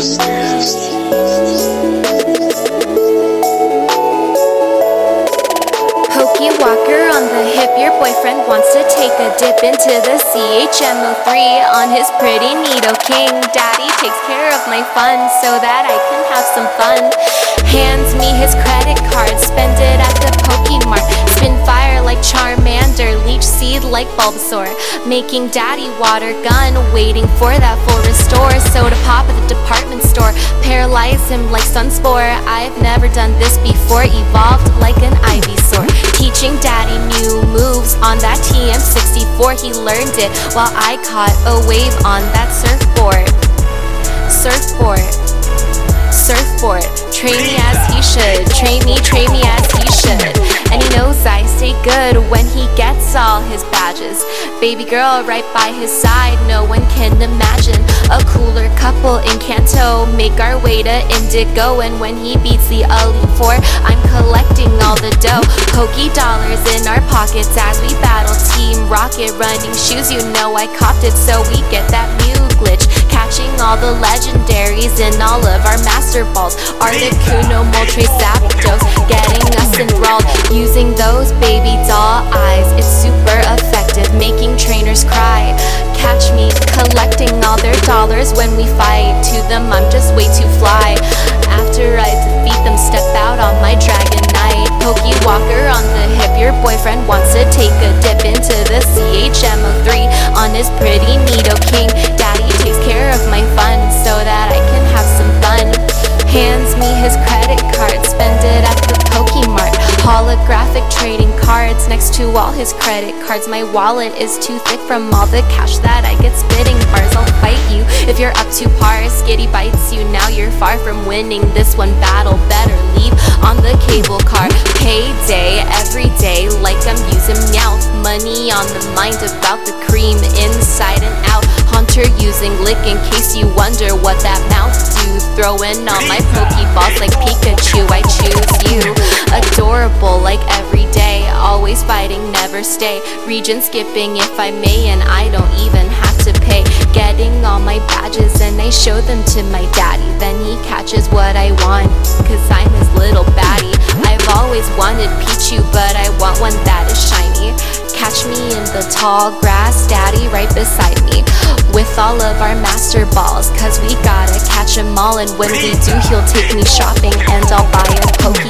Pokey Walker on the hip, your boyfriend wants to take a dip into the CHMO3 on his pretty needle king. Daddy takes care of my fun so that I can have some fun. Hands me his credit card, spend it at the like Bulbasaur. Making daddy water gun, waiting for that full restore. Soda pop at the department store, paralyze him like Stun Spore. I've never done this before, evolved like an Ivysaur. Teaching daddy new moves on that TM64, he learned it while I caught a wave on that surfboard. Surfboard, surfboard. Train me as he should, train me, train me as he Good when he gets all his badges. Baby girl right by his side, no one can imagine a cooler couple in Kanto. Make our way to Indigo, and when he beats the Elite Four, I'm collecting all the dough. PokéDollars in our pockets as we battle Team Rocket. Running shoes, you know I copped it, so we get that Mew glitch. Catching all the legendaries in all of our master balls. Articuno, Moltres, Zapdos, getting Using those baby doll eyes, it's super effective, making trainers cry. Catch me collecting all their dollars when we fight. To them, I'm just way too fly. After I defeat them, step out on my dragon knight. Pokéwalker on the hip, your boyfriend wants to take a dip into the CHMO3 on his pretty cards next to all his credit cards. My wallet is too thick from all the cash that I get spitting bars. I'll fight you if you're up to par. Skitty bites you, now you're far from winning this one battle. Better leave on the cable car. Payday every day, like I'm using Meowth. Money on the mind about the cream inside and out. Haunter using lick in case you wonder what that mouth do. Throwing all my Pokeballs like Pikachu, I choose you. Adorable stay. Region skipping if I may, and I don't even have to pay. Getting all my badges and I show them to my daddy. Then he catches what I want, cause I'm his little baddie. I've always wanted Pichu, but I want one that is shiny. Catch me in the tall grass, daddy right beside me. With all of our master balls, cause we gotta catch 'em all. And when we do, he'll take me shopping and I'll buy a Poké doll.